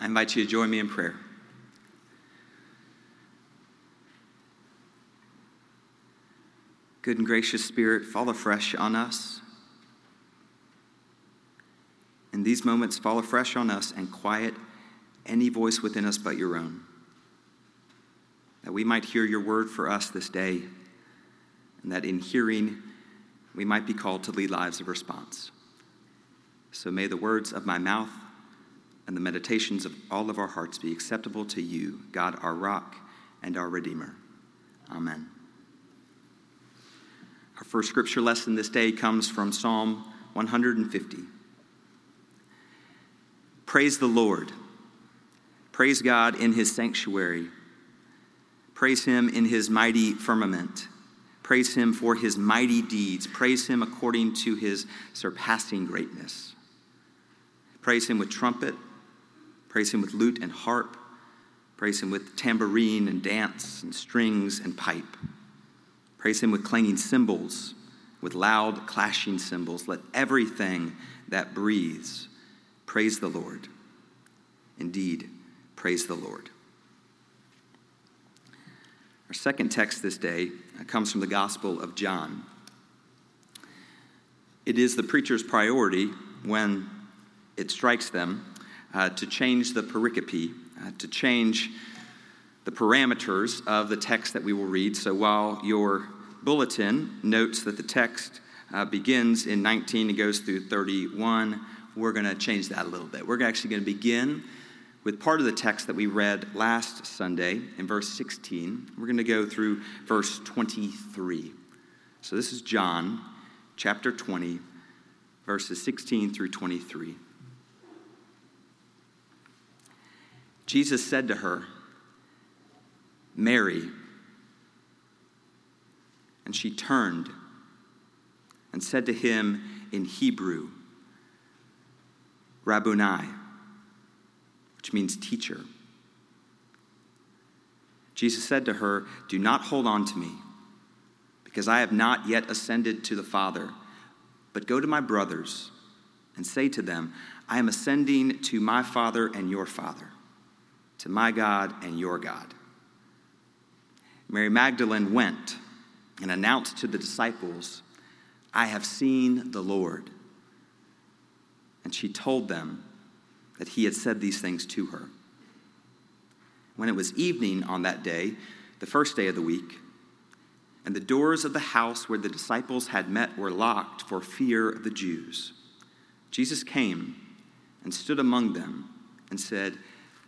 I invite you to join me in prayer. Good and gracious Spirit, fall afresh on us. In these moments, fall afresh on us and quiet any voice within us but your own. That we might hear your word for us this day, and that in hearing, we might be called to lead lives of response. So may the words of my mouth and the meditations of all of our hearts be acceptable to you, God, our rock and our Redeemer. Amen. Our first scripture lesson this day comes from Psalm 150. Praise the Lord. Praise God in his sanctuary. Praise him in his mighty firmament. Praise him for his mighty deeds. Praise him according to his surpassing greatness. Praise him with trumpet Praise him with lute and harp. Praise him with tambourine and dance and strings and pipe. Praise him with clanging cymbals, with loud clashing cymbals. Let everything that breathes praise the Lord. Indeed, praise the Lord. Our second text this day uh, comes from the Gospel of John. It is the preacher's priority when it strikes them uh, to change the pericope, uh, to change the parameters of the text that we will read. So while your bulletin notes that the text uh, begins in 19 and goes through 31, we're going to change that a little bit. We're actually going to begin with part of the text that we read last Sunday in verse 16. We're going to go through verse 23. So this is John chapter 20, verses 16 through 23. Jesus said to her, Mary. And she turned and said to him in Hebrew, Rabboni, which means teacher. Jesus said to her, Do not hold on to me, because I have not yet ascended to the Father, but go to my brothers and say to them, I am ascending to my Father and your Father to my God and your God. Mary Magdalene went and announced to the disciples, I have seen the Lord. And she told them that he had said these things to her. When it was evening on that day, the first day of the week, and the doors of the house where the disciples had met were locked for fear of the Jews, Jesus came and stood among them and said,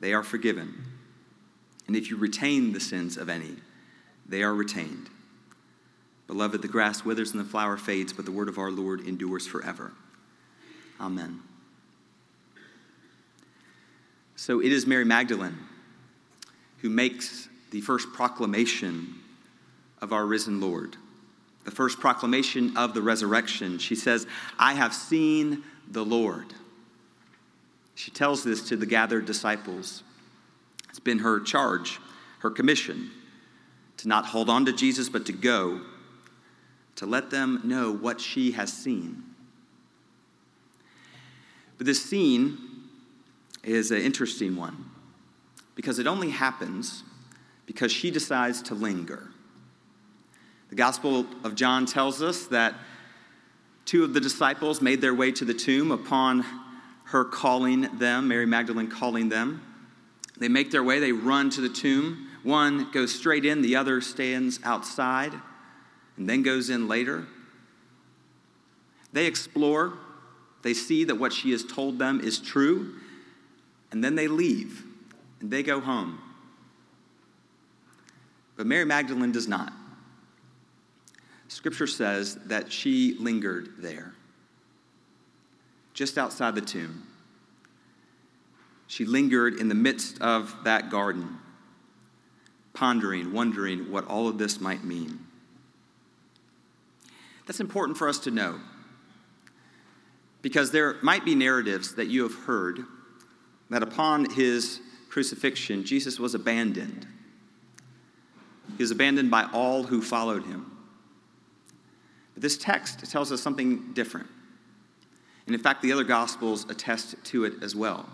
they are forgiven. And if you retain the sins of any, they are retained. Beloved, the grass withers and the flower fades, but the word of our Lord endures forever. Amen. So it is Mary Magdalene who makes the first proclamation of our risen Lord, the first proclamation of the resurrection. She says, I have seen the Lord. She tells this to the gathered disciples. It's been her charge, her commission, to not hold on to Jesus, but to go, to let them know what she has seen. But this scene is an interesting one because it only happens because she decides to linger. The Gospel of John tells us that two of the disciples made their way to the tomb upon her calling them, Mary Magdalene calling them. They make their way, they run to the tomb. One goes straight in, the other stands outside and then goes in later. They explore, they see that what she has told them is true, and then they leave and they go home. But Mary Magdalene does not. Scripture says that she lingered there just outside the tomb. She lingered in the midst of that garden, pondering, wondering what all of this might mean. That's important for us to know because there might be narratives that you have heard that upon his crucifixion, Jesus was abandoned. He was abandoned by all who followed him. But this text tells us something different. And in fact, the other Gospels attest to it as well.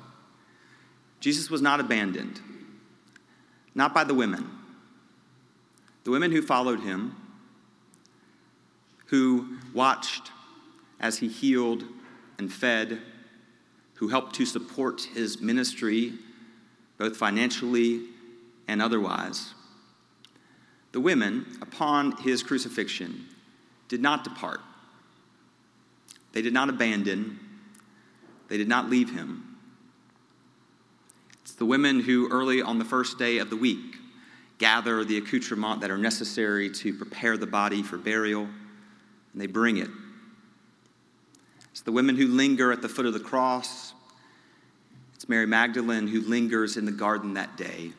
Jesus was not abandoned, not by the women. The women who followed him, who watched as he healed and fed, who helped to support his ministry, both financially and otherwise. The women, upon his crucifixion, did not depart. They did not abandon, they did not leave him. It's the women who, early on the first day of the week, gather the accoutrements that are necessary to prepare the body for burial, and they bring it. It's the women who linger at the foot of the cross. It's Mary Magdalene who lingers in the garden that day.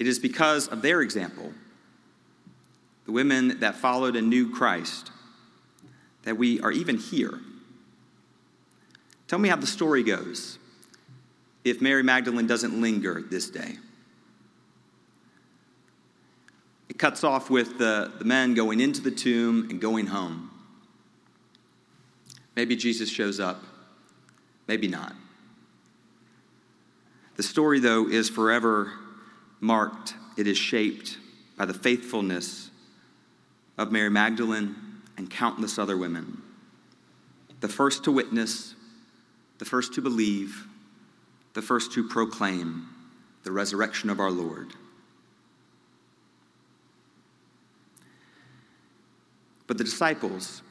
It is because of their example, the women that followed and knew Christ, that we are even here. Tell me how the story goes if Mary Magdalene doesn't linger this day. It cuts off with the, the men going into the tomb and going home. Maybe Jesus shows up, maybe not. The story, though, is forever marked, it is shaped by the faithfulness of Mary Magdalene and countless other women. The first to witness, the first to believe, the first to proclaim the resurrection of our Lord. But the disciples,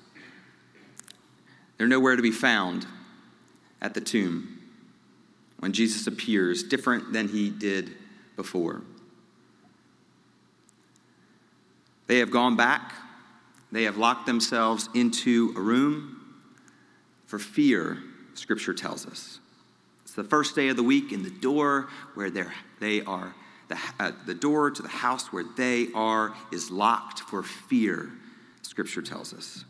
they're nowhere to be found at the tomb when Jesus appears, different than he did before. They have gone back, they have locked themselves into a room for fear, Scripture tells us. It's the first day of the week, in the door where they are, the, uh, the door to the house where they are is locked for fear, Scripture tells us.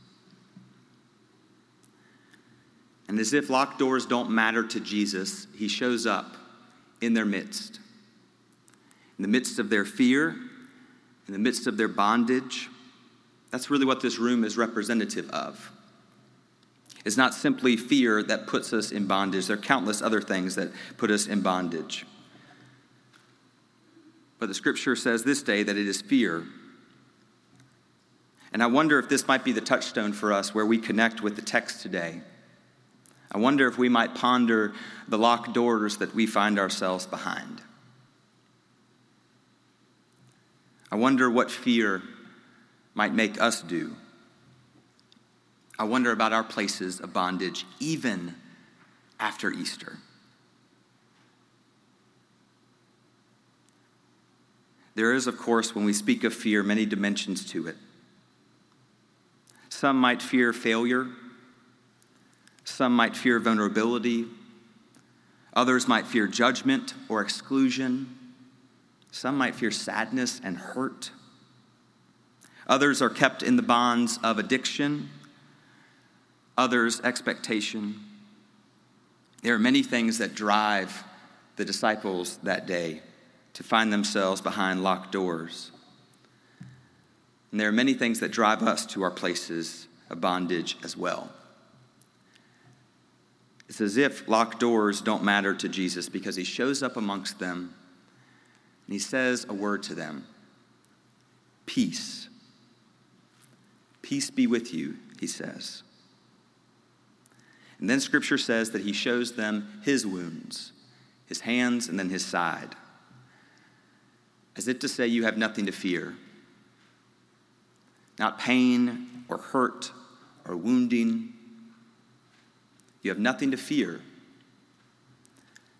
And as if locked doors don't matter to Jesus, he shows up in their midst. In the midst of their fear, in the midst of their bondage. That's really what this room is representative of. It's not simply fear that puts us in bondage, there are countless other things that put us in bondage. But the scripture says this day that it is fear. And I wonder if this might be the touchstone for us where we connect with the text today. I wonder if we might ponder the locked doors that we find ourselves behind. I wonder what fear might make us do I wonder about our places of bondage even after Easter. There is, of course, when we speak of fear, many dimensions to it. Some might fear failure, some might fear vulnerability, others might fear judgment or exclusion, some might fear sadness and hurt. Others are kept in the bonds of addiction others' expectation. There are many things that drive the disciples that day to find themselves behind locked doors. And there are many things that drive us to our places of bondage as well. It's as if locked doors don't matter to Jesus because he shows up amongst them and he says a word to them Peace. Peace be with you, he says. And then scripture says that he shows them his wounds, his hands, and then his side, as if to say, You have nothing to fear. Not pain or hurt or wounding. You have nothing to fear.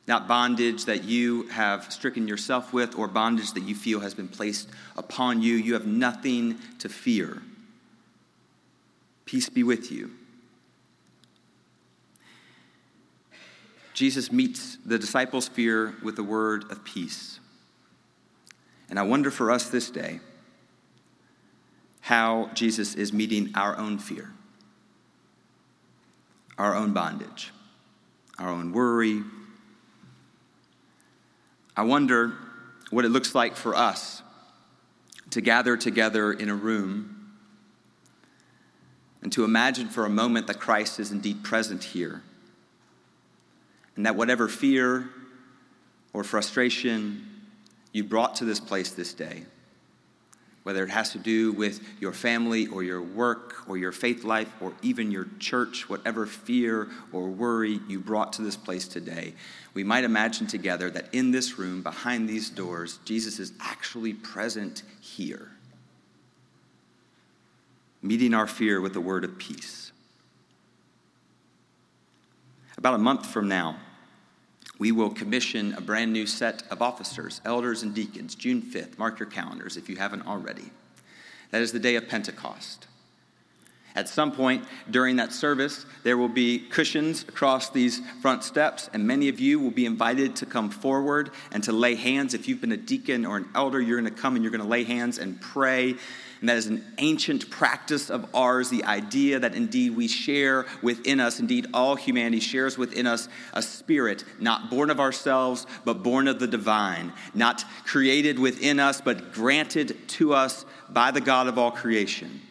Not bondage that you have stricken yourself with or bondage that you feel has been placed upon you. You have nothing to fear. Peace be with you. Jesus meets the disciples' fear with the word of peace. And I wonder for us this day how Jesus is meeting our own fear, our own bondage, our own worry. I wonder what it looks like for us to gather together in a room and to imagine for a moment that Christ is indeed present here. And that whatever fear or frustration you brought to this place this day, whether it has to do with your family or your work or your faith life or even your church, whatever fear or worry you brought to this place today, we might imagine together that in this room, behind these doors, Jesus is actually present here, meeting our fear with a word of peace. About a month from now, we will commission a brand new set of officers, elders, and deacons, June 5th. Mark your calendars if you haven't already. That is the day of Pentecost. At some point during that service, there will be cushions across these front steps, and many of you will be invited to come forward and to lay hands. If you've been a deacon or an elder, you're going to come and you're going to lay hands and pray and that is an ancient practice of ours, the idea that indeed we share within us, indeed all humanity shares within us a spirit not born of ourselves, but born of the divine, not created within us, but granted to us by the God of all creation.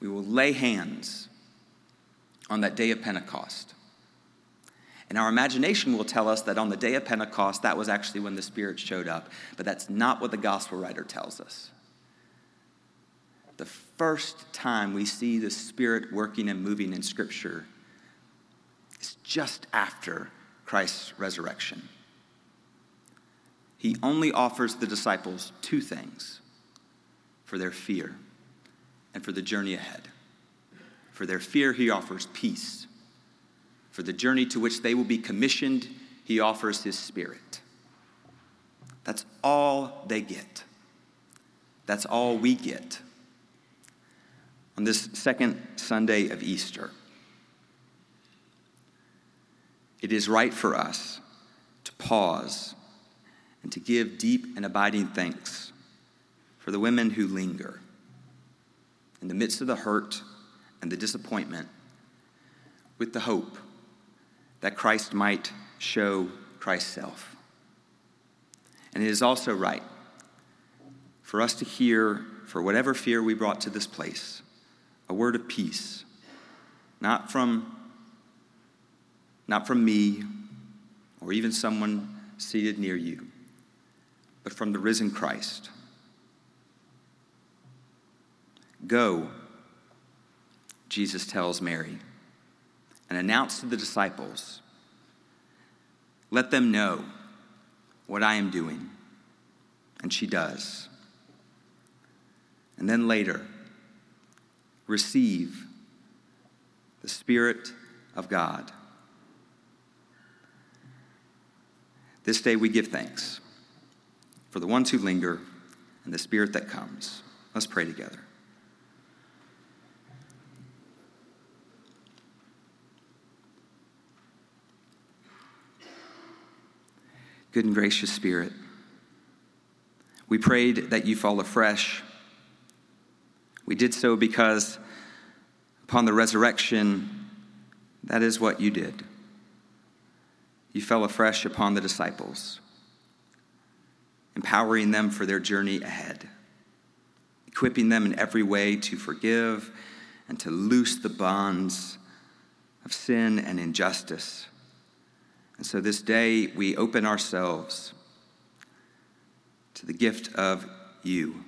We will lay hands on that day of Pentecost. And our imagination will tell us that on the day of Pentecost, that was actually when the Spirit showed up. But that's not what the gospel writer tells us the first time we see the Spirit working and moving in Scripture is just after Christ's resurrection. He only offers the disciples two things for their fear and for the journey ahead. For their fear, he offers peace. For the journey to which they will be commissioned, he offers his spirit. That's all they get. That's all we get on this second Sunday of Easter. It is right for us to pause and to give deep and abiding thanks for the women who linger in the midst of the hurt and the disappointment with the hope that Christ might show Christ's self. And it is also right for us to hear, for whatever fear we brought to this place, a word of peace, not from, not from me or even someone seated near you, but from the risen Christ. Go, Jesus tells Mary, and announce to the disciples, let them know what I am doing. And she does. And then later, receive the Spirit of God. This day we give thanks for the ones who linger and the Spirit that comes. Let's pray together. Good and gracious Spirit, we prayed that you fall afresh we did so because upon the resurrection, that is what you did. You fell afresh upon the disciples, empowering them for their journey ahead, equipping them in every way to forgive and to loose the bonds of sin and injustice. And so this day, we open ourselves to the gift of you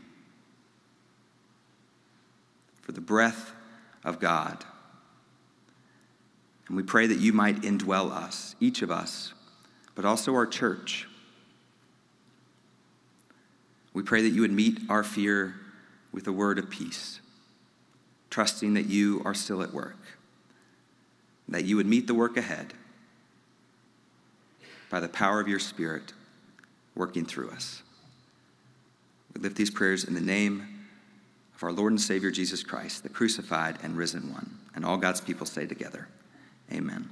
for the breath of God. And we pray that you might indwell us, each of us, but also our church. We pray that you would meet our fear with a word of peace, trusting that you are still at work, that you would meet the work ahead by the power of your Spirit working through us. We lift these prayers in the name of our Lord and Savior Jesus Christ, the crucified and risen one. And all God's people say together, Amen.